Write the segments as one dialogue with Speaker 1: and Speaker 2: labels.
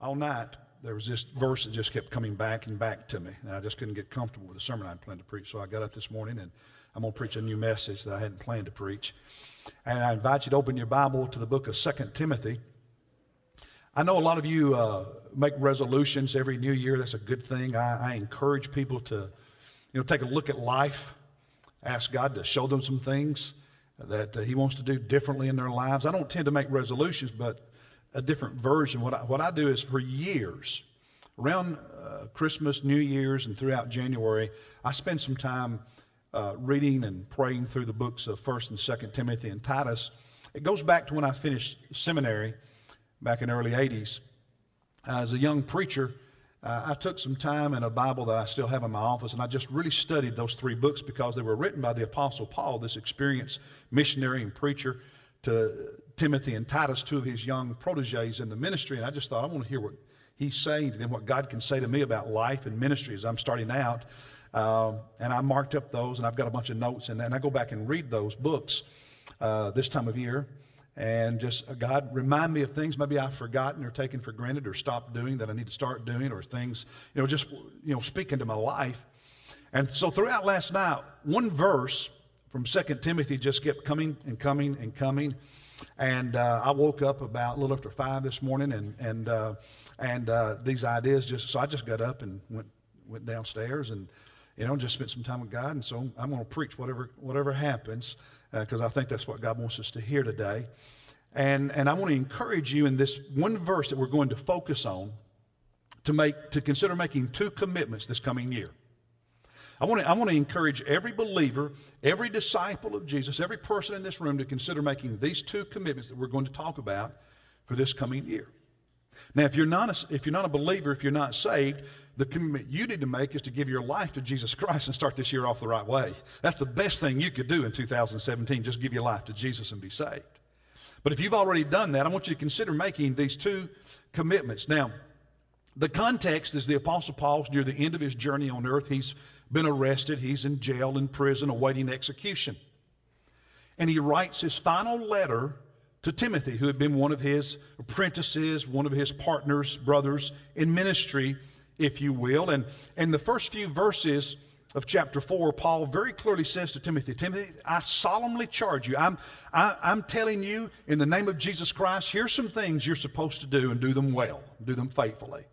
Speaker 1: all night there was this verse that just kept coming back and back to me, and I just couldn't get comfortable with the sermon I planned to preach. So I got up this morning and I'm going to preach a new message that I hadn't planned to preach. And I invite you to open your Bible to the book of Second Timothy. I know a lot of you uh, make resolutions every new year. That's a good thing. I, I encourage people to, you know, take a look at life, ask God to show them some things that uh, He wants to do differently in their lives. I don't tend to make resolutions, but a different version. What I, what I do is for years, around uh, Christmas, New Year's, and throughout January, I spend some time uh, reading and praying through the books of First and Second Timothy and Titus. It goes back to when I finished seminary back in the early 80s. As a young preacher, uh, I took some time in a Bible that I still have in my office, and I just really studied those three books because they were written by the Apostle Paul, this experienced missionary and preacher to Timothy and Titus, two of his young proteges in the ministry. And I just thought, I want to hear what he's saying to them, what God can say to me about life and ministry as I'm starting out. Um, and I marked up those, and I've got a bunch of notes, and, and I go back and read those books uh, this time of year. And just, uh, God, remind me of things maybe I've forgotten or taken for granted or stopped doing that I need to start doing, or things, you know, just, you know, speak into my life. And so throughout last night, one verse from 2 Timothy just kept coming and coming and coming. And uh, I woke up about a little after five this morning, and and uh, and uh, these ideas just so I just got up and went went downstairs and you know just spent some time with God. And so I'm going to preach whatever whatever happens because uh, I think that's what God wants us to hear today. And and I want to encourage you in this one verse that we're going to focus on to make to consider making two commitments this coming year. I want, to, I want to encourage every believer, every disciple of Jesus, every person in this room to consider making these two commitments that we're going to talk about for this coming year. Now, if you're not a, if you're not a believer, if you're not saved, the commitment you need to make is to give your life to Jesus Christ and start this year off the right way. That's the best thing you could do in 2017. Just give your life to Jesus and be saved. But if you've already done that, I want you to consider making these two commitments. Now, the context is the Apostle Paul's near the end of his journey on earth. He's been arrested, he's in jail, in prison, awaiting execution. And he writes his final letter to Timothy, who had been one of his apprentices, one of his partners, brothers in ministry, if you will. And in the first few verses of chapter 4, Paul very clearly says to Timothy, Timothy, I solemnly charge you. I'm, I, am i am telling you in the name of Jesus Christ, here's some things you're supposed to do and do them well, do them faithfully.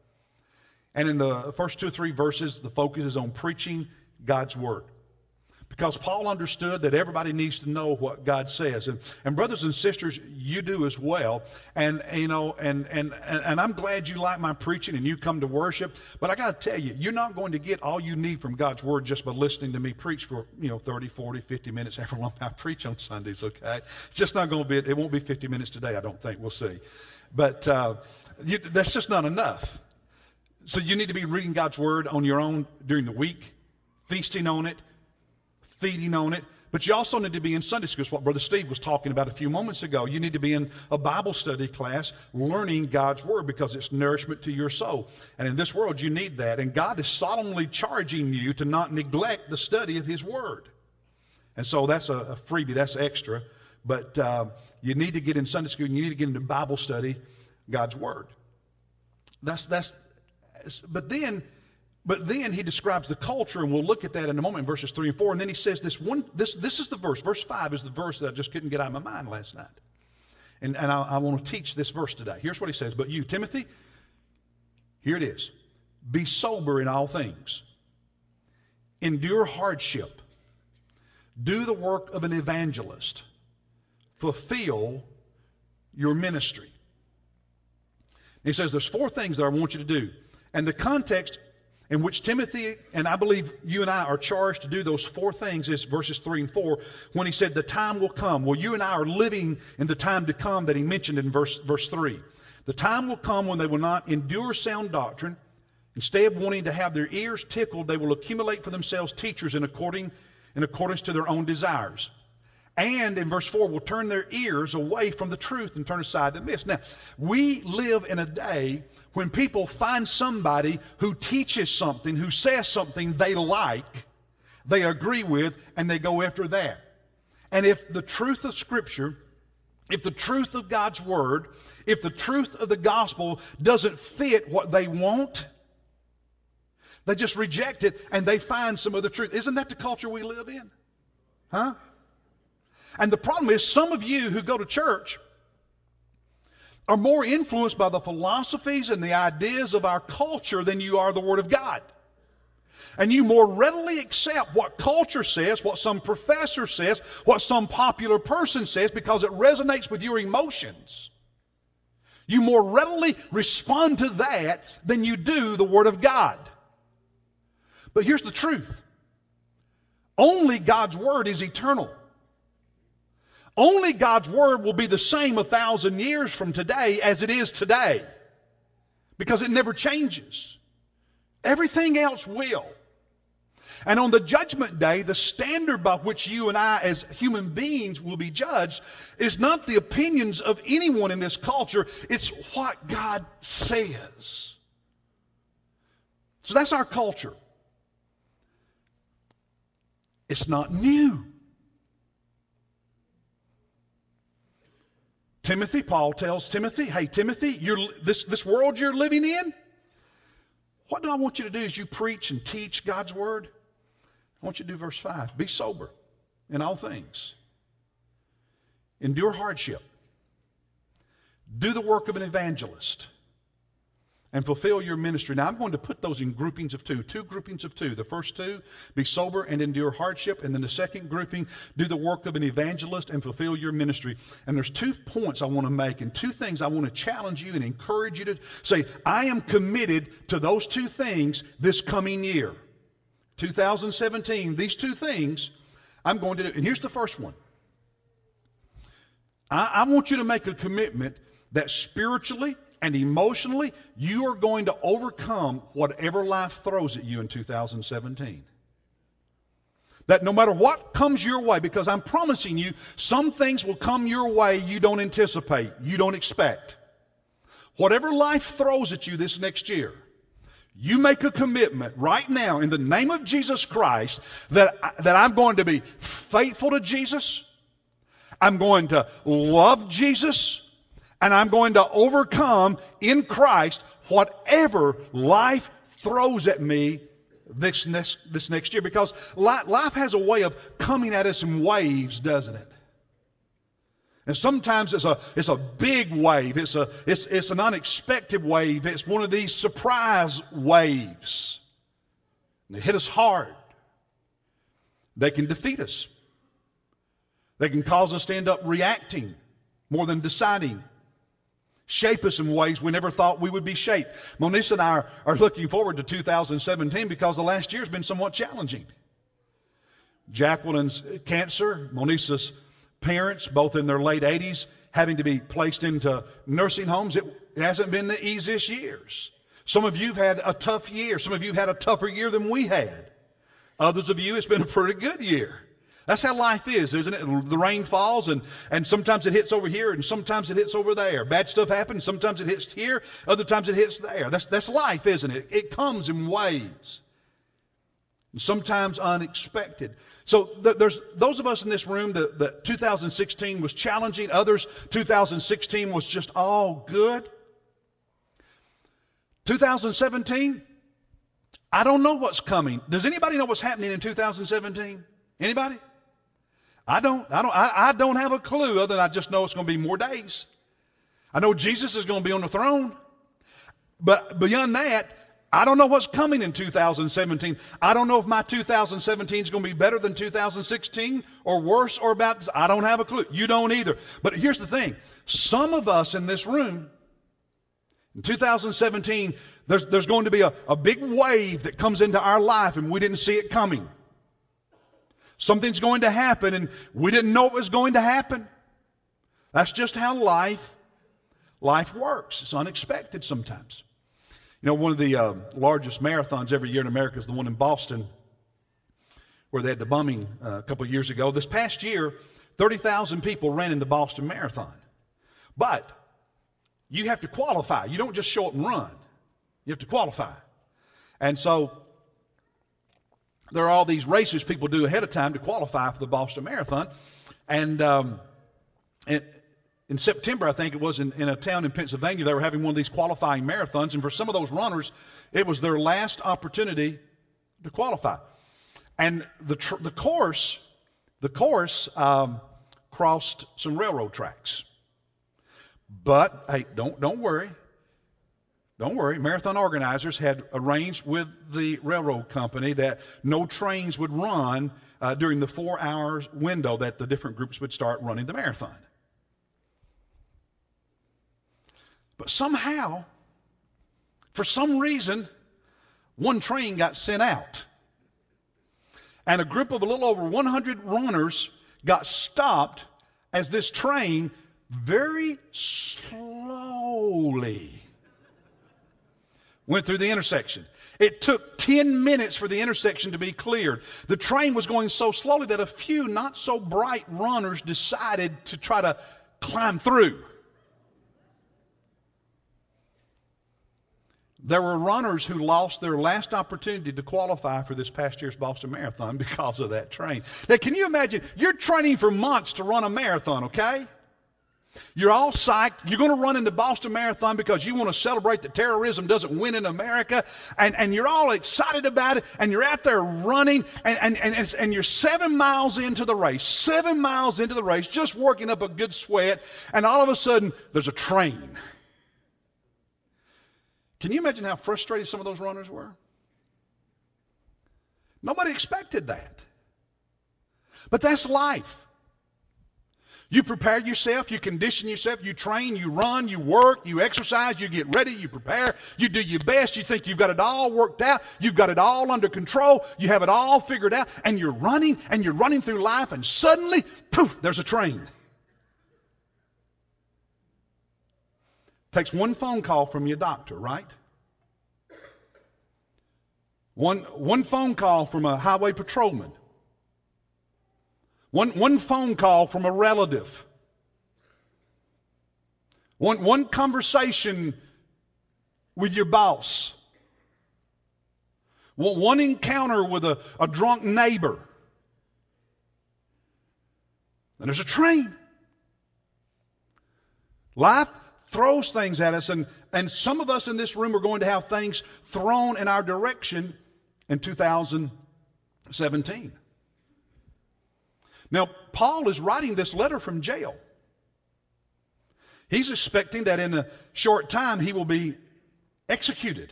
Speaker 1: And in the first two or three verses, the focus is on preaching God's word. Because Paul understood that everybody needs to know what God says. And, and brothers and sisters, you do as well. And, you know, and, and, and I'm glad you like my preaching and you come to worship. But I got to tell you, you're not going to get all you need from God's word just by listening to me preach for, you know, 30, 40, 50 minutes, however long I preach on Sundays, okay? It's just not going to be, it won't be 50 minutes today, I don't think. We'll see. But uh, you, that's just not enough. So you need to be reading God's Word on your own during the week, feasting on it, feeding on it. But you also need to be in Sunday school. It's what Brother Steve was talking about a few moments ago. You need to be in a Bible study class learning God's Word because it's nourishment to your soul. And in this world, you need that. And God is solemnly charging you to not neglect the study of His Word. And so that's a, a freebie, that's extra. But uh, you need to get in Sunday school, you need to get into Bible study, God's Word. That's, that's, but then, but then he describes the culture, and we'll look at that in a moment in verses 3 and 4. And then he says this one, this, this is the verse. Verse 5 is the verse that I just couldn't get out of my mind last night. And, and I, I want to teach this verse today. Here's what he says. But you, Timothy, here it is. Be sober in all things. Endure hardship. Do the work of an evangelist. Fulfill your ministry. He says there's four things that I want you to do. And the context in which Timothy and I believe you and I are charged to do those four things is verses 3 and 4 when he said, The time will come. Well, you and I are living in the time to come that he mentioned in verse, verse 3. The time will come when they will not endure sound doctrine. Instead of wanting to have their ears tickled, they will accumulate for themselves teachers in, according, in accordance to their own desires and in verse 4 will turn their ears away from the truth and turn aside to myths. Now, we live in a day when people find somebody who teaches something, who says something they like, they agree with, and they go after that. And if the truth of Scripture, if the truth of God's Word if the truth of the gospel doesn't fit what they want, they just reject it and they find some other truth. Isn't that the culture we live in? Huh? And the problem is, some of you who go to church are more influenced by the philosophies and the ideas of our culture than you are the Word of God. And you more readily accept what culture says, what some professor says, what some popular person says, because it resonates with your emotions. You more readily respond to that than you do the Word of God. But here's the truth only God's Word is eternal. Only God's Word will be the same a thousand years from today as it is today because it never changes. Everything else will. And on the judgment day, the standard by which you and I, as human beings, will be judged is not the opinions of anyone in this culture, it's what God says. So that's our culture. It's not new. Timothy, Paul tells Timothy, hey, Timothy, this, this world you're living in, what do I want you to do as you preach and teach God's word? I want you to do verse 5. Be sober in all things, endure hardship, do the work of an evangelist and fulfill your ministry. Now, I'm going to put those in groupings of two, two groupings of two. The first two, be sober and endure hardship. And then the second grouping, do the work of an evangelist and fulfill your ministry. And there's two points I want to make and two things I want to challenge you and encourage you to say, I am committed to those two things this coming year. 2017, these two things I'm going to do. And here's the first one. I, I want you to make a commitment that spiritually and emotionally, you are going to overcome whatever life throws at you in 2017. That no matter what comes your way, because I'm promising you, some things will come your way you don't anticipate, you don't expect. Whatever life throws at you this next year, you make a commitment right now in the name of Jesus Christ that, that I'm going to be faithful to Jesus. I'm going to love Jesus and I'm going to overcome in Christ whatever life throws at me this next, this next year. Because life has a way of coming at us in waves, doesn't it? And sometimes it's a, it's a big wave. It's, a, it's, it's an unexpected wave. It's one of these surprise waves. They hit us hard. They can defeat us. They can cause us to end up reacting more than deciding shape us in ways we never thought we would be shaped. Monisa and I are, are looking forward to 2017 because the last year has been somewhat challenging. Jacqueline's cancer, Monisa's parents, both in their late 80s, having to be placed into nursing homes. It hasn't been the easiest years. Some of you have had a tough year. Some of you have had a tougher year than we had. Others of you, it's been a pretty good year. That's how life is, isn't it? The rain falls and, and sometimes it hits over here and sometimes it hits over there. Bad stuff happens. Sometimes it hits here. Other times it hits there. That's, that's life, isn't it? It comes in waves. Sometimes unexpected. So th- there's those of us in this room that, that 2016 was challenging. Others, 2016 was just all good. 2017, I don't know what's coming. Does anybody know what's happening in 2017? Anybody? I don't, I don't, I, I don't have a clue other than I just know it's going to be more days. I know Jesus is going to be on the throne. But beyond that, I don't know what's coming in 2017. I don't know if my 2017 is going to be better than 2016 or worse or about. I don't have a clue. You don't either. But here's the thing: some of us in this room, in 2017, there's, there's going to be a, a big wave that comes into our life, and we didn't see it coming. Something's going to happen, and we didn't know it was going to happen. That's just how life life works. It's unexpected sometimes. You know, one of the uh, largest marathons every year in America is the one in Boston, where they had the bombing uh, a couple years ago. This past year, 30,000 people ran in the Boston Marathon. But you have to qualify. You don't just show up and run. You have to qualify. And so there are all these races people do ahead of time to qualify for the Boston Marathon. And, um, in September, I think it was, in, in a town in Pennsylvania, they were having one of these qualifying marathons, and for some of those runners, it was their last opportunity to qualify. And the, tr- the course, the course um, crossed some railroad tracks. But hey, don't don't worry. Don't worry. Marathon organizers had arranged with the railroad company that no trains would run uh, during the four hours window that the different groups would start running the marathon. But somehow, for some reason, one train got sent out. And a group of a little over 100 runners got stopped as this train very slowly went through the intersection. It took 10 minutes for the intersection to be cleared. The train was going so slowly that a few not so bright runners decided to try to climb through. There were runners who lost their last opportunity to qualify for this past year's Boston Marathon because of that train. Now, can you imagine? You're training for months to run a marathon, okay? You're all psyched. You're going to run in the Boston Marathon because you want to celebrate that terrorism doesn't win in America. And, and you're all excited about it. And you're out there running. And, and, and, and you're seven miles into the race, seven miles into the race, just working up a good sweat. And all of a sudden, there's a train can you imagine how frustrated some of those runners were? Nobody expected that. But that's life. You prepare yourself, you condition yourself, you train, you run, you work, you exercise, you get ready, you prepare, you do your best, you think you've got it all worked out, you've got it all under control, you have it all figured out, and you're running and you're running through life, and suddenly, poof, there's a train. Takes one phone call from your doctor, right? One, one phone call from a highway patrolman. One, one phone call from a relative. One, one conversation with your boss. One encounter with a, a drunk neighbor. And there's a train. Life throws things at us, and, and some of us in this room are going to have things thrown in our direction in 2017. Now, Paul is writing this letter from jail. He's expecting that in a short time he will be executed.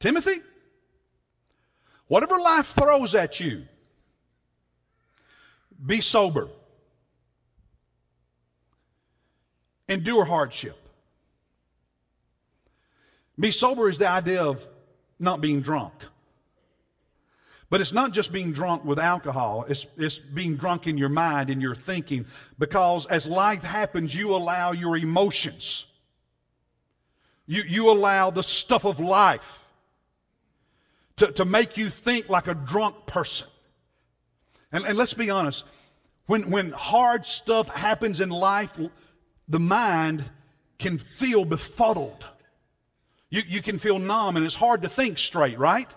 Speaker 1: Timothy, whatever life throws at you, be sober. Endure hardship. Be sober is the idea of not being drunk. But it's not just being drunk with alcohol, it's, it's being drunk in your mind, in your thinking, because as life happens, you allow your emotions. You, you allow the stuff of life to, to make you think like a drunk person. And, and let's be honest, when, when hard stuff happens in life, the mind can feel befuddled. You, you can feel numb and it's hard to think straight, right?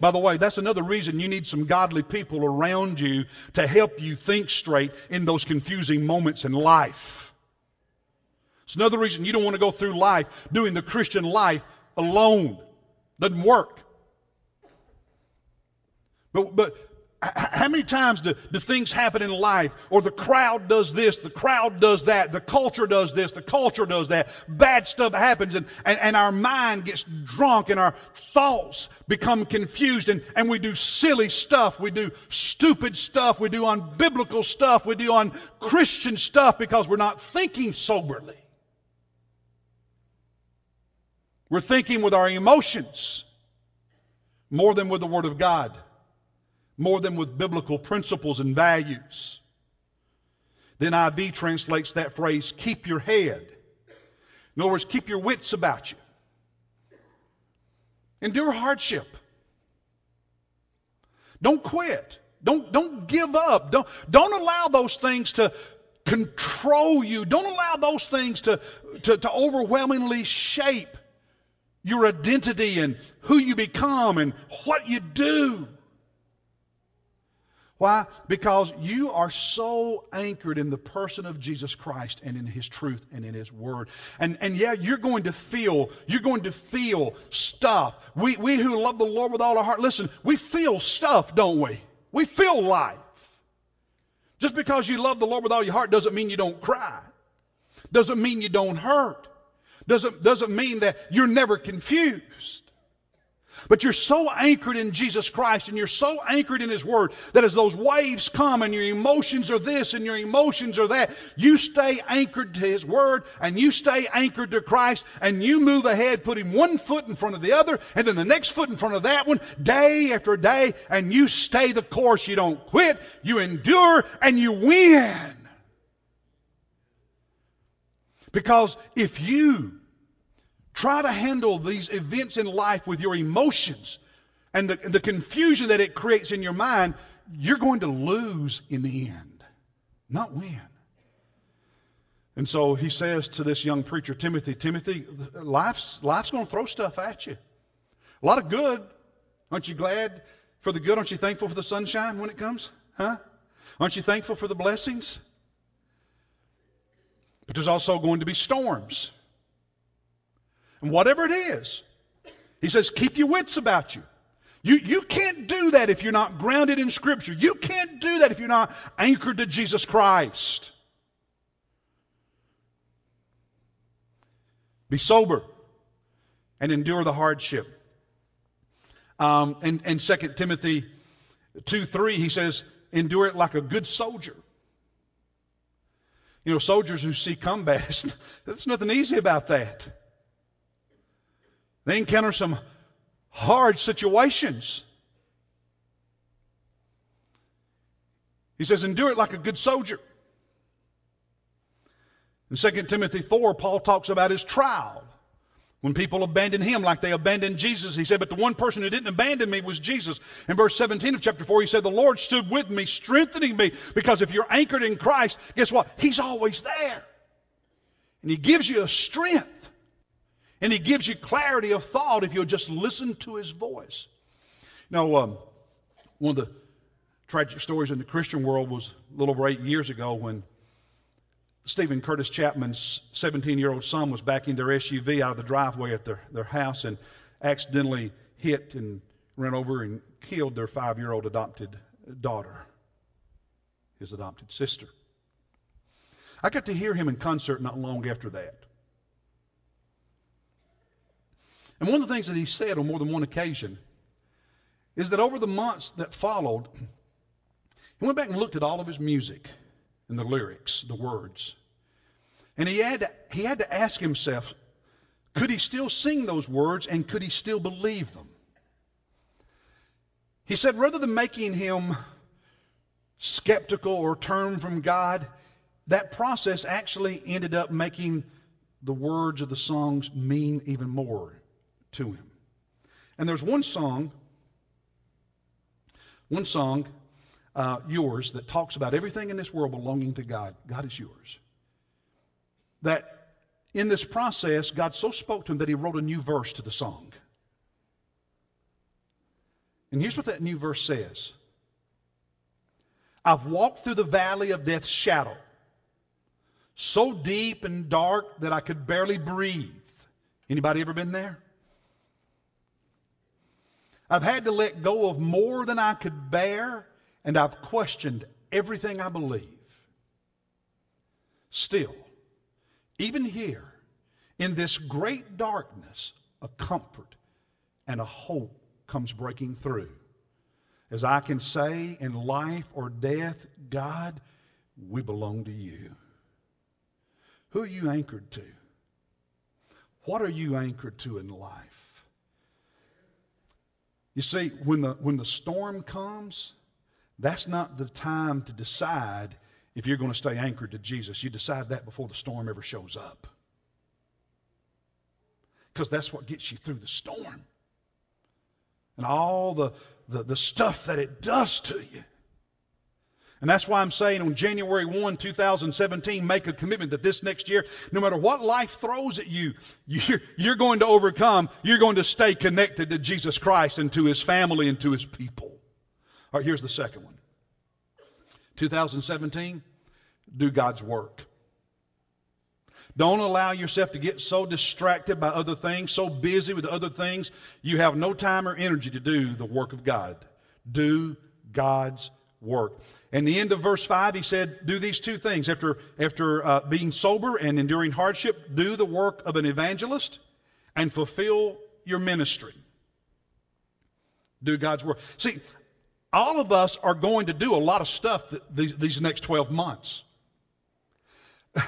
Speaker 1: By the way, that's another reason you need some godly people around you to help you think straight in those confusing moments in life. It's another reason you don't want to go through life doing the Christian life alone. Doesn't work. But, but how many times do, do things happen in life or the crowd does this the crowd does that the culture does this the culture does that? Bad stuff happens and, and, and our mind gets drunk and our thoughts become confused and, and we do silly stuff. We do stupid stuff. We do unbiblical stuff. We do unchristian stuff because we're not thinking soberly. We're thinking with our emotions more than with the word of god more than with biblical principles and values. The NIV translates that phrase, keep your head. In other words, keep your wits about you. Endure hardship. Don't quit. Don't, don't give up. Don't, don't allow those things to control you. Don't allow those things to, to, to overwhelmingly shape your identity and who you become and what you do. Why? Because you are so anchored in the person of Jesus Christ and in His truth and in His Word. And, and yeah, you're going to feel, you're going to feel stuff. We, we who love the Lord with all our heart, listen, we feel stuff, don't we? We feel life. Just because you love the Lord with all your heart doesn't mean you don't cry. Doesn't mean you don't hurt. Doesn't, doesn't mean that you're never confused. But you're so anchored in Jesus Christ and you're so anchored in His Word that as those waves come and your emotions are this and your emotions are that, you stay anchored to His Word and you stay anchored to Christ and you move ahead, putting one foot in front of the other and then the next foot in front of that one, day after day, and you stay the course. You don't quit, you endure, and you win. Because if you Try to handle these events in life with your emotions and the, the confusion that it creates in your mind. You're going to lose in the end, not win. And so he says to this young preacher, Timothy, Timothy, life's, life's going to throw stuff at you. A lot of good. Aren't you glad for the good? Aren't you thankful for the sunshine when it comes? Huh? Aren't you thankful for the blessings? But there's also going to be storms. And whatever it is, he says, keep your wits about you. You, you can't do that if you're not grounded in Scripture. You can't do that if you're not anchored to Jesus Christ. Be sober and endure the hardship. Um, and, and 2 Timothy 2 3, he says, endure it like a good soldier. You know, soldiers who see combat, there's nothing easy about that. They encounter some hard situations. He says, endure it like a good soldier. In 2 Timothy 4, Paul talks about his trial. When people abandoned him like they abandoned Jesus, he said, But the one person who didn't abandon me was Jesus. In verse 17 of chapter 4, he said, The Lord stood with me, strengthening me, because if you're anchored in Christ, guess what? He's always there. And he gives you a strength. And he gives you clarity of thought if you'll just listen to his voice. Now, um, one of the tragic stories in the Christian world was a little over eight years ago when Steven Curtis Chapman's 17 year old son was backing their SUV out of the driveway at their, their house and accidentally hit and ran over and killed their five year old adopted daughter, his adopted sister. I got to hear him in concert not long after that. And one of the things that he said on more than one occasion is that over the months that followed, he went back and looked at all of his music and the lyrics, the words. And he had to, he had to ask himself, could he still sing those words and could he still believe them? He said, rather than making him skeptical or turn from God, that process actually ended up making the words of the songs mean even more to him. And there's one song, one song, uh, yours, that talks about everything in this world belonging to God. God is yours. That in this process, God so spoke to him that he wrote a new verse to the song. And here's what that new verse says I've walked through the valley of death's shadow, so deep and dark that I could barely breathe. Anybody ever been there? I've had to let go of more than I could bear, and I've questioned everything I believe. Still, even here, in this great darkness, a comfort and a hope comes breaking through. As I can say, in life or death, God, we belong to you. Who are you anchored to? What are you anchored to in life? You see, when the, when the storm comes, that's not the time to decide if you're going to stay anchored to Jesus. You decide that before the storm ever shows up. Because that's what gets you through the storm. And all the, the, the stuff that it does to you. And that's why I'm saying on January 1, 2017, make a commitment that this next year, no matter what life throws at you, you're, you're going to overcome. You're going to stay connected to Jesus Christ and to his family and to his people. All right, here's the second one. 2017, do God's work. Don't allow yourself to get so distracted by other things, so busy with other things, you have no time or energy to do the work of God. Do God's work. And the end of verse 5, he said, Do these two things. After, after uh, being sober and enduring hardship, do the work of an evangelist and fulfill your ministry. Do God's work. See, all of us are going to do a lot of stuff these, these next 12 months.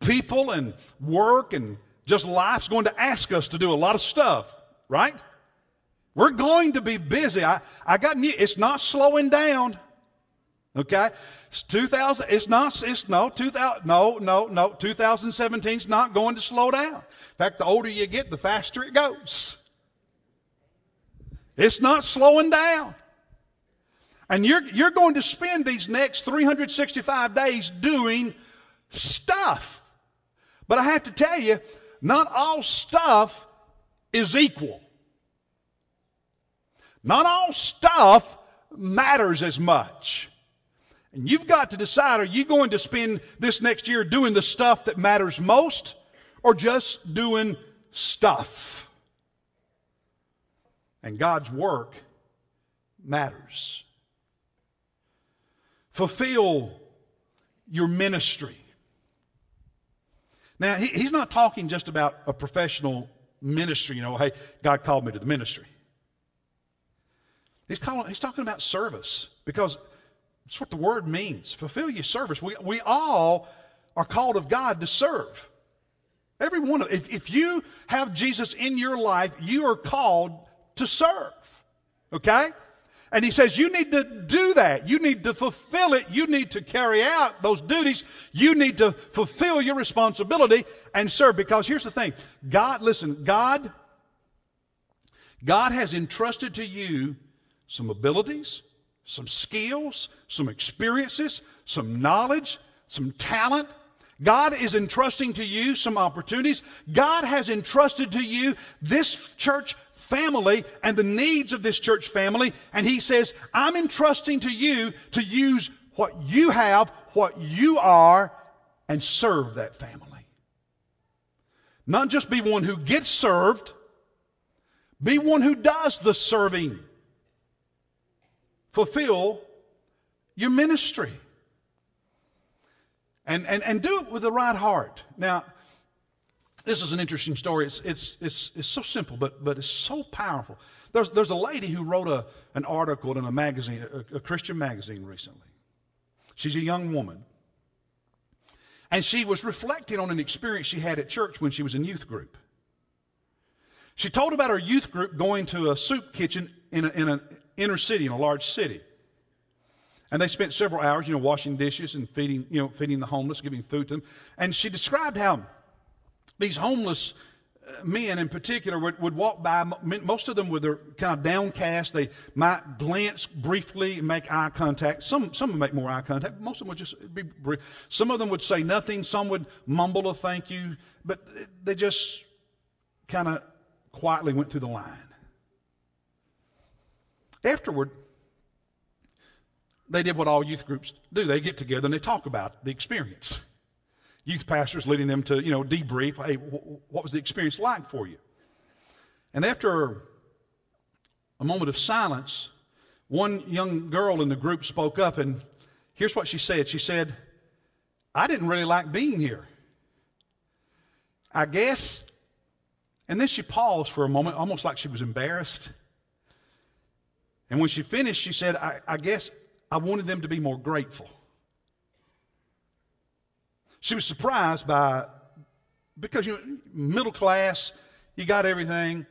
Speaker 1: People and work and just life's going to ask us to do a lot of stuff, right? We're going to be busy. I, I got new, it's not slowing down. Okay? It's 2000, it's not, it's no, 2000, no, no, no, 2017 is not going to slow down. In fact, the older you get, the faster it goes. It's not slowing down. And you're, you're going to spend these next 365 days doing stuff. But I have to tell you, not all stuff is equal. Not all stuff matters as much. And you've got to decide are you going to spend this next year doing the stuff that matters most or just doing stuff? And God's work matters. Fulfill your ministry. Now, he, he's not talking just about a professional ministry, you know, hey, God called me to the ministry. He's, calling, he's talking about service because that's what the word means. Fulfill your service. We, we all are called of God to serve. Every one of if, if you have Jesus in your life, you are called to serve. Okay? And he says you need to do that. You need to fulfill it. You need to carry out those duties. You need to fulfill your responsibility and serve. Because here's the thing God, listen, God, God has entrusted to you some abilities, some skills, some experiences, some knowledge, some talent. God is entrusting to you some opportunities. God has entrusted to you this church family and the needs of this church family. And He says, I'm entrusting to you to use what you have, what you are, and serve that family. Not just be one who gets served, be one who does the serving fulfill your ministry. And, and, and do it with the right heart. Now, this is an interesting story. It's, it's, it's, it's so simple, but, but it's so powerful. There's, there's a lady who wrote a, an article in a magazine, a, a Christian magazine recently. She's a young woman. And she was reflecting on an experience she had at church when she was in youth group. She told about her youth group going to a soup kitchen in, a, in an inner city, in a large city. And they spent several hours, you know, washing dishes and feeding, you know, feeding the homeless, giving food to them. And she described how these homeless uh, men in particular would, would walk by, most of them with their kind of downcast. They might glance briefly and make eye contact. Some, some would make more eye contact. Most of them would just be brief. Some of them would say nothing. Some would mumble a thank you. But they just kind of quietly went through the line. Afterward, they did what all youth groups do. They get together and they talk about the experience. Youth pastors leading them to, you know, debrief. Hey, what was the experience like for you? And after a moment of silence, one young girl in the group spoke up, and here's what she said. She said, I didn't really like being here. I guess. And then she paused for a moment, almost like she was embarrassed. And when she finished, she said, I, I guess I wanted them to be more grateful. She was surprised by, because you middle class, you got everything.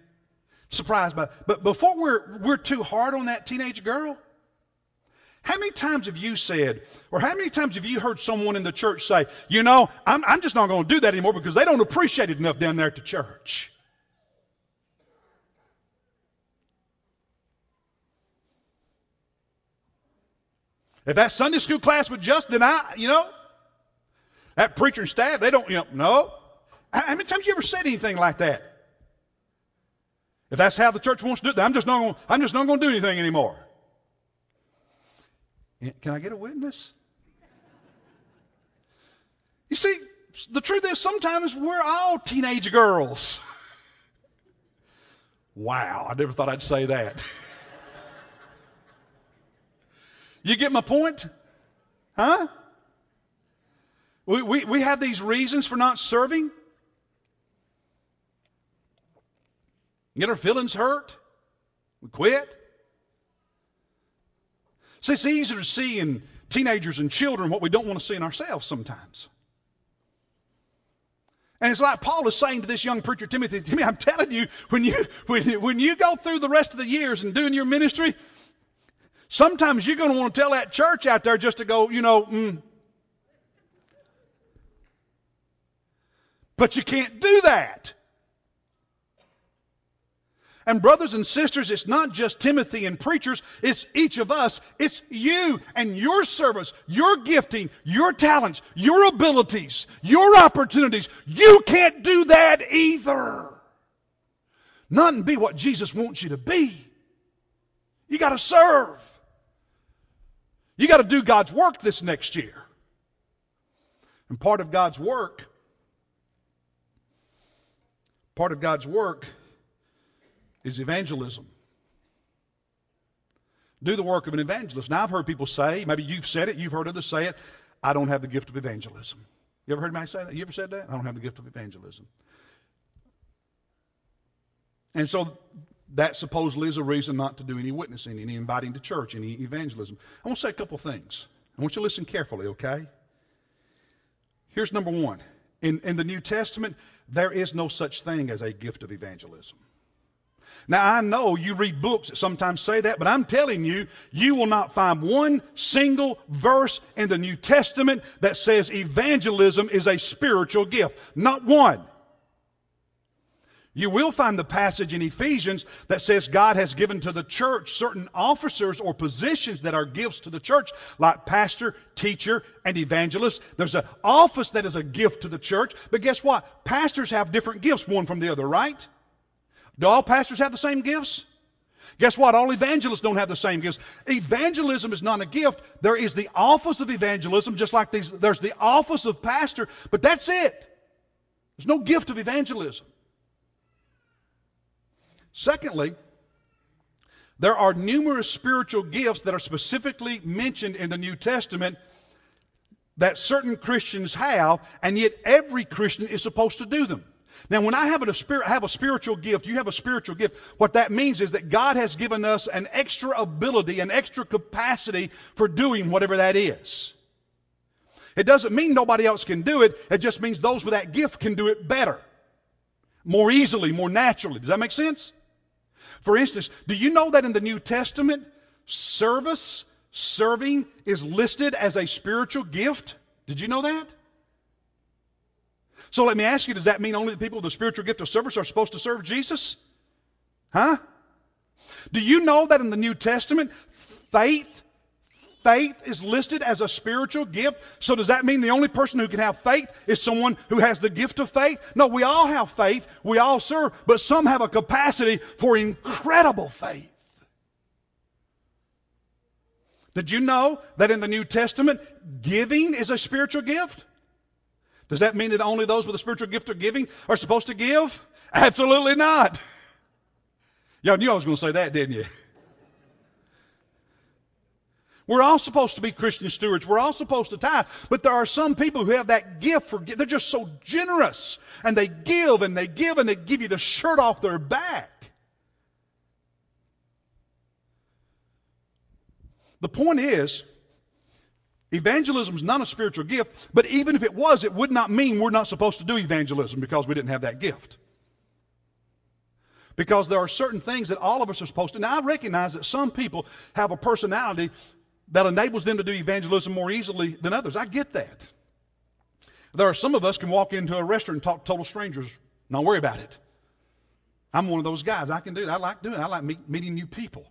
Speaker 1: Surprised by, but before we're we're too hard on that teenage girl, how many times have you said, or how many times have you heard someone in the church say, you know, I'm, I'm just not going to do that anymore because they don't appreciate it enough down there at the church? If that Sunday school class would just, I, you know, that preacher and staff, they don't, you know, no. How many times you ever said anything like that? If that's how the church wants to do it, I'm just not going, I'm just not going to do anything anymore. Eh, can I get a witness? You see, the truth is sometimes we're all teenage girls. wow, I never thought I'd say that. you get my point? Huh? We, we, we have these reasons for not serving. Get our feelings hurt. We quit. See, it's easier to see in teenagers and children what we don't want to see in ourselves sometimes. And it's like Paul is saying to this young preacher, Timothy, Timothy, I'm telling you, when you, when, you, when you go through the rest of the years and doing your ministry, sometimes you're going to want to tell that church out there just to go, you know, mm. But you can't do that. And brothers and sisters, it's not just Timothy and preachers, it's each of us. It's you and your service, your gifting, your talents, your abilities, your opportunities. You can't do that either. Not and be what Jesus wants you to be. You got to serve. You got to do God's work this next year. And part of God's work, part of God's work is evangelism. Do the work of an evangelist. Now, I've heard people say, maybe you've said it, you've heard others say it, I don't have the gift of evangelism. You ever heard anybody say that? You ever said that? I don't have the gift of evangelism. And so that supposedly is a reason not to do any witnessing, any inviting to church, any evangelism. I want to say a couple things. I want you to listen carefully, okay? Here's number one. In, in the New Testament, there is no such thing as a gift of evangelism. Now, I know you read books that sometimes say that, but I'm telling you, you will not find one single verse in the New Testament that says evangelism is a spiritual gift. Not one. You will find the passage in Ephesians that says God has given to the church certain officers or positions that are gifts to the church, like pastor, teacher, and evangelist. There's an office that is a gift to the church, but guess what? Pastors have different gifts, one from the other, right? Do all pastors have the same gifts? Guess what? All evangelists don't have the same gifts. Evangelism is not a gift. There is the office of evangelism, just like these, there's the office of pastor, but that's it. There's no gift of evangelism. Secondly, there are numerous spiritual gifts that are specifically mentioned in the New Testament that certain Christians have, and yet every Christian is supposed to do them. Now, when I have a, have a spiritual gift, you have a spiritual gift, what that means is that God has given us an extra ability, an extra capacity for doing whatever that is. It doesn't mean nobody else can do it. It just means those with that gift can do it better, more easily, more naturally. Does that make sense? For instance, do you know that in the New Testament, service, serving, is listed as a spiritual gift? Did you know that? So let me ask you, does that mean only the people with the spiritual gift of service are supposed to serve Jesus? Huh? Do you know that in the New Testament, faith faith is listed as a spiritual gift. So does that mean the only person who can have faith is someone who has the gift of faith? No, we all have faith. We all serve, but some have a capacity for incredible faith. Did you know that in the New Testament, giving is a spiritual gift? Does that mean that only those with a spiritual gift of giving are supposed to give? Absolutely not. Y'all knew I was going to say that, didn't you? We're all supposed to be Christian stewards. We're all supposed to tithe. But there are some people who have that gift for, they're just so generous. And they give and they give and they give you the shirt off their back. The point is, Evangelism is not a spiritual gift, but even if it was, it would not mean we're not supposed to do evangelism because we didn't have that gift. Because there are certain things that all of us are supposed to. Now, I recognize that some people have a personality that enables them to do evangelism more easily than others. I get that. There are some of us can walk into a restaurant and talk to total strangers, not worry about it. I'm one of those guys. I can do that. I like doing it. I like meet, meeting new people.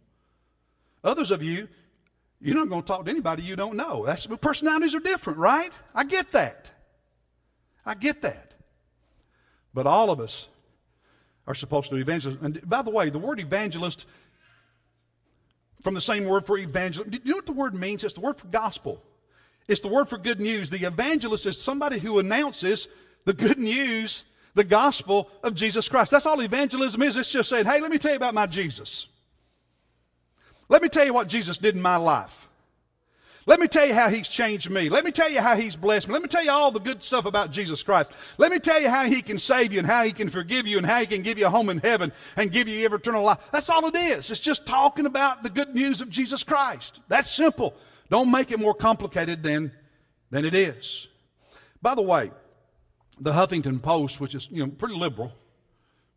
Speaker 1: Others of you, you're not going to talk to anybody you don't know. That's, personalities are different, right? I get that. I get that. But all of us are supposed to be evangelists. And by the way, the word evangelist, from the same word for evangelist, do you know what the word means? It's the word for gospel. It's the word for good news. The evangelist is somebody who announces the good news, the gospel of Jesus Christ. That's all evangelism is. It's just saying, hey, let me tell you about my Jesus. Let me tell you what Jesus did in my life. Let me tell you how he's changed me. Let me tell you how he's blessed me. Let me tell you all the good stuff about Jesus Christ. Let me tell you how he can save you and how he can forgive you and how he can give you a home in heaven and give you eternal life. That's all it is. It's just talking about the good news of Jesus Christ. That's simple. Don't make it more complicated than, than it is. By the way, the Huffington Post, which is you know pretty liberal,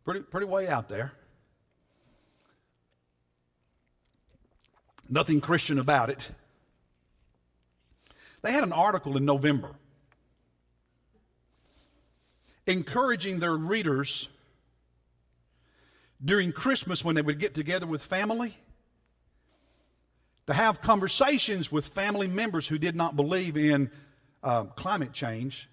Speaker 1: pretty pretty way out there. Nothing Christian about it. They had an article in November encouraging their readers during Christmas when they would get together with family to have conversations with family members who did not believe in uh, climate change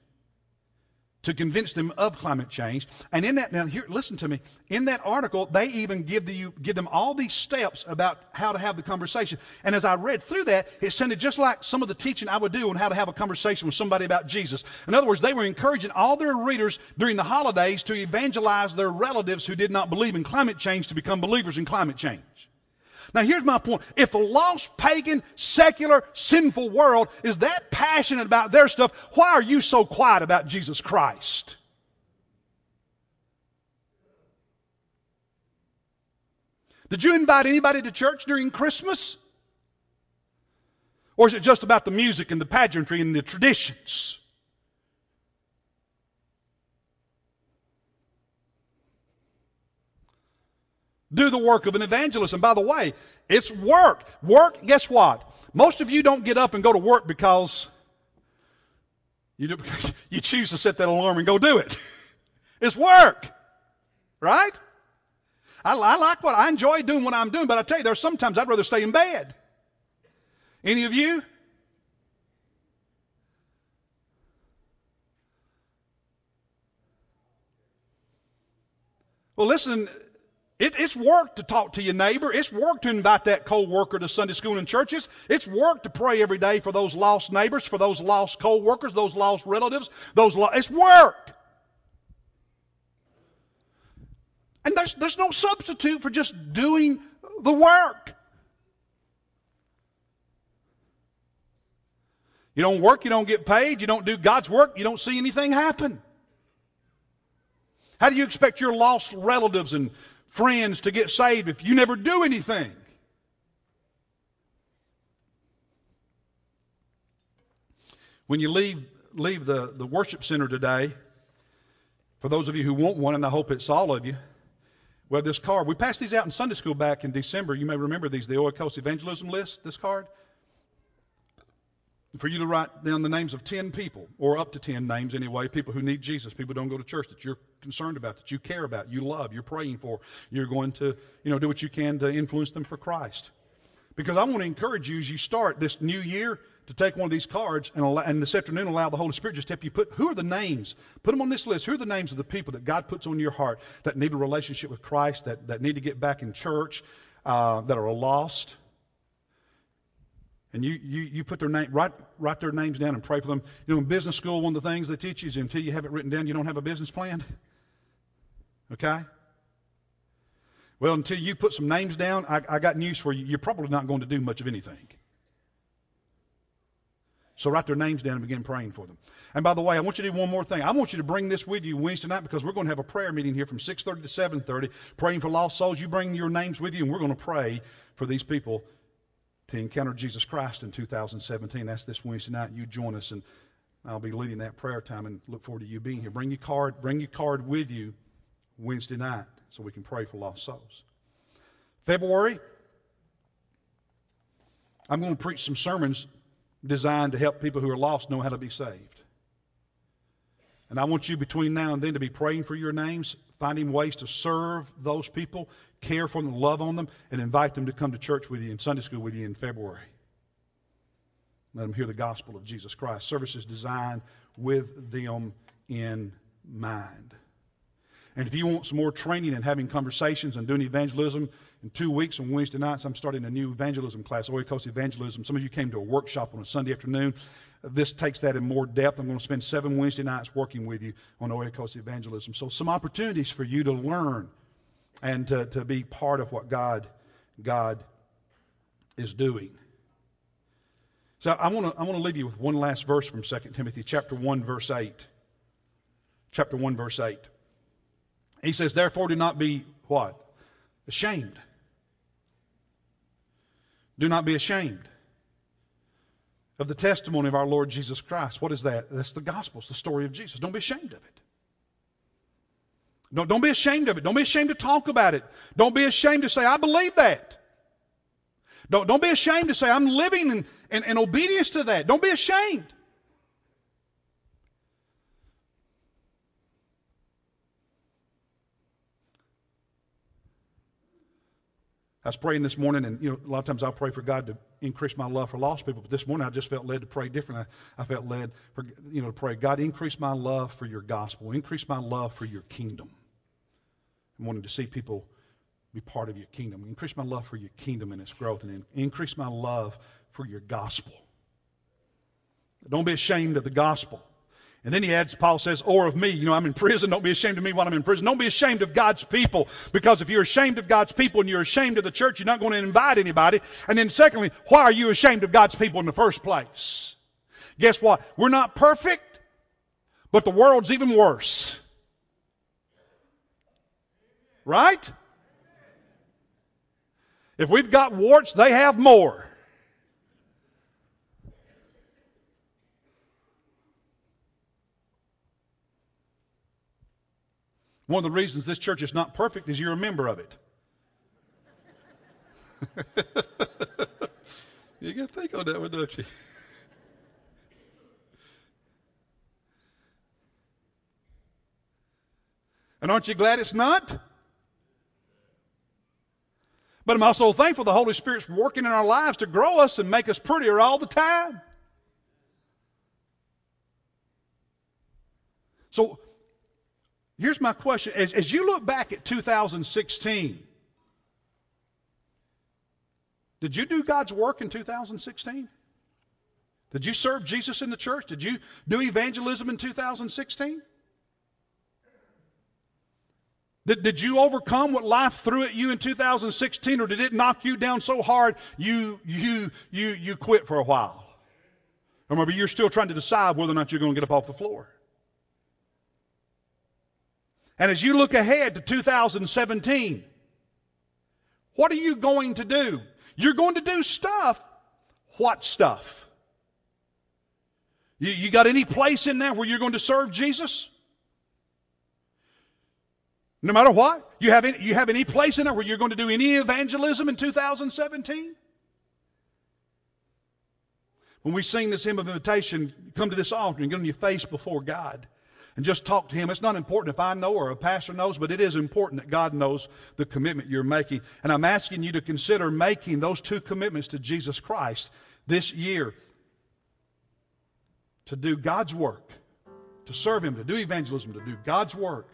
Speaker 1: to convince them of climate change. And in that, now here, listen to me. In that article, they even give, the, you give them all these steps about how to have the conversation. And as I read through that, it sounded just like some of the teaching I would do on how to have a conversation with somebody about Jesus. In other words, they were encouraging all their readers during the holidays to evangelize their relatives who did not believe in climate change to become believers in climate change. Now, here's my point. If a lost, pagan, secular, sinful world is that passionate about their stuff, why are you so quiet about Jesus Christ? Did you invite anybody to church during Christmas? Or is it just about the music and the pageantry and the traditions? Do the work of an evangelist. And by the way, it's work. Work, guess what? Most of you don't get up and go to work because you, do, because you choose to set that alarm and go do it. It's work. Right? I, I like what I enjoy doing what I'm doing, but I tell you, there's sometimes I'd rather stay in bed. Any of you? Well, listen, it, it's work to talk to your neighbor. It's work to invite that co-worker to Sunday school and churches. It's work to pray every day for those lost neighbors, for those lost co-workers, those lost relatives. Those lo- it's work. And there's, there's no substitute for just doing the work. You don't work, you don't get paid, you don't do God's work, you don't see anything happen. How do you expect your lost relatives and friends to get saved if you never do anything? When you leave, leave the, the worship center today, for those of you who want one, and I hope it's all of you, well, this card, we passed these out in Sunday school back in December. You may remember these, the Oikos Evangelism List, this card for you to write down the names of 10 people, or up to 10 names anyway, people who need Jesus, people don't go to church that you're concerned about, that you care about, you love, you're praying for. You're going to, you know, do what you can to influence them for Christ. Because I want to encourage you as you start this new year to take one of these cards and, allow, and this afternoon allow the Holy Spirit just help you put who are the names? Put them on this list. Who are the names of the people that God puts on your heart that need a relationship with Christ, that, that need to get back in church, uh, that are lost? And you, you, you put their name, write, write their names down and pray for them. You know, in business school, one of the things they teach you is until you have it written down, you don't have a business plan. Okay? Well, until you put some names down, I, I got news for you. You're probably not going to do much of anything. So write their names down and begin praying for them. And by the way, I want you to do one more thing. I want you to bring this with you Wednesday night because we're going to have a prayer meeting here from 6:30 to 7:30, praying for lost souls. You bring your names with you, and we're going to pray for these people to encounter Jesus Christ in 2017. That's this Wednesday night. You join us, and I'll be leading that prayer time and look forward to you being here. Bring your card, bring your card with you Wednesday night so we can pray for lost souls. February, I'm going to preach some sermons designed to help people who are lost know how to be saved. And I want you between now and then to be praying for your names, finding ways to serve those people, care for them, love on them, and invite them to come to church with you in Sunday school with you in February. Let them hear the gospel of Jesus Christ. Services designed with them in mind. And if you want some more training and having conversations and doing evangelism, in two weeks on Wednesday nights, I'm starting a new evangelism class, Oikos Evangelism. Some of you came to a workshop on a Sunday afternoon. This takes that in more depth. I'm going to spend seven Wednesday nights working with you on Oikos Evangelism. So some opportunities for you to learn and to, to be part of what God, God is doing. So I want to I want to leave you with one last verse from 2 Timothy chapter 1 verse 8. Chapter 1 verse 8. He says, "Therefore do not be what? Ashamed. Do not be ashamed of the testimony of our Lord Jesus Christ. What is that? That's the gospel. It's the story of Jesus. Don't be ashamed of it. Don't, don't be ashamed of it. Don't be ashamed to talk about it. Don't be ashamed to say, I believe that. Don't, don't be ashamed to say, I'm living in, in, in obedience to that. Don't be ashamed. I was praying this morning, and you know, a lot of times I'll pray for God to increase my love for lost people. But this morning I just felt led to pray differently. I, I felt led for you know to pray, God, increase my love for your gospel, increase my love for your kingdom. I'm wanting to see people be part of your kingdom. Increase my love for your kingdom and its growth, and increase my love for your gospel. Don't be ashamed of the gospel. And then he adds, Paul says, or of me. You know, I'm in prison. Don't be ashamed of me while I'm in prison. Don't be ashamed of God's people. Because if you're ashamed of God's people and you're ashamed of the church, you're not going to invite anybody. And then secondly, why are you ashamed of God's people in the first place? Guess what? We're not perfect, but the world's even worse. Right? If we've got warts, they have more. One of the reasons this church is not perfect is you're a member of it. you got to think on that one, don't you? And aren't you glad it's not? But I'm also thankful the Holy Spirit's working in our lives to grow us and make us prettier all the time. So here's my question. As, as you look back at 2016, did you do God's work in 2016? Did you serve Jesus in the church? Did you do evangelism in 2016? Did, did you overcome what life threw at you in 2016, or did it knock you down so hard you, you, you, you quit for a while? Or maybe you're still trying to decide whether or not you're going to get up off the floor. And as you look ahead to 2017, what are you going to do? You're going to do stuff. What stuff? You, you got any place in there where you're going to serve Jesus? No matter what? You have, any, you have any place in there where you're going to do any evangelism in 2017? When we sing this hymn of invitation, come to this altar and get on your face before God and just talk to Him. It's not important if I know or a pastor knows, but it is important that God knows the commitment you're making. And I'm asking you to consider making those two commitments to Jesus Christ this year to do God's work, to serve Him, to do evangelism, to do God's work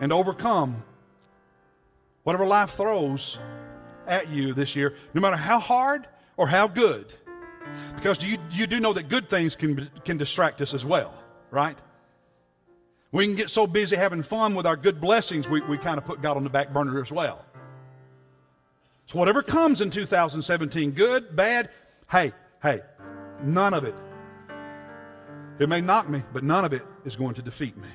Speaker 1: and overcome whatever life throws at you this year, no matter how hard or how good. Because you, you do know that good things can, can distract us as well, right? We can get so busy having fun with our good blessings, we, we kind of put God on the back burner as well. So, whatever comes in 2017, good, bad, hey, hey, none of it. It may knock me, but none of it is going to defeat me.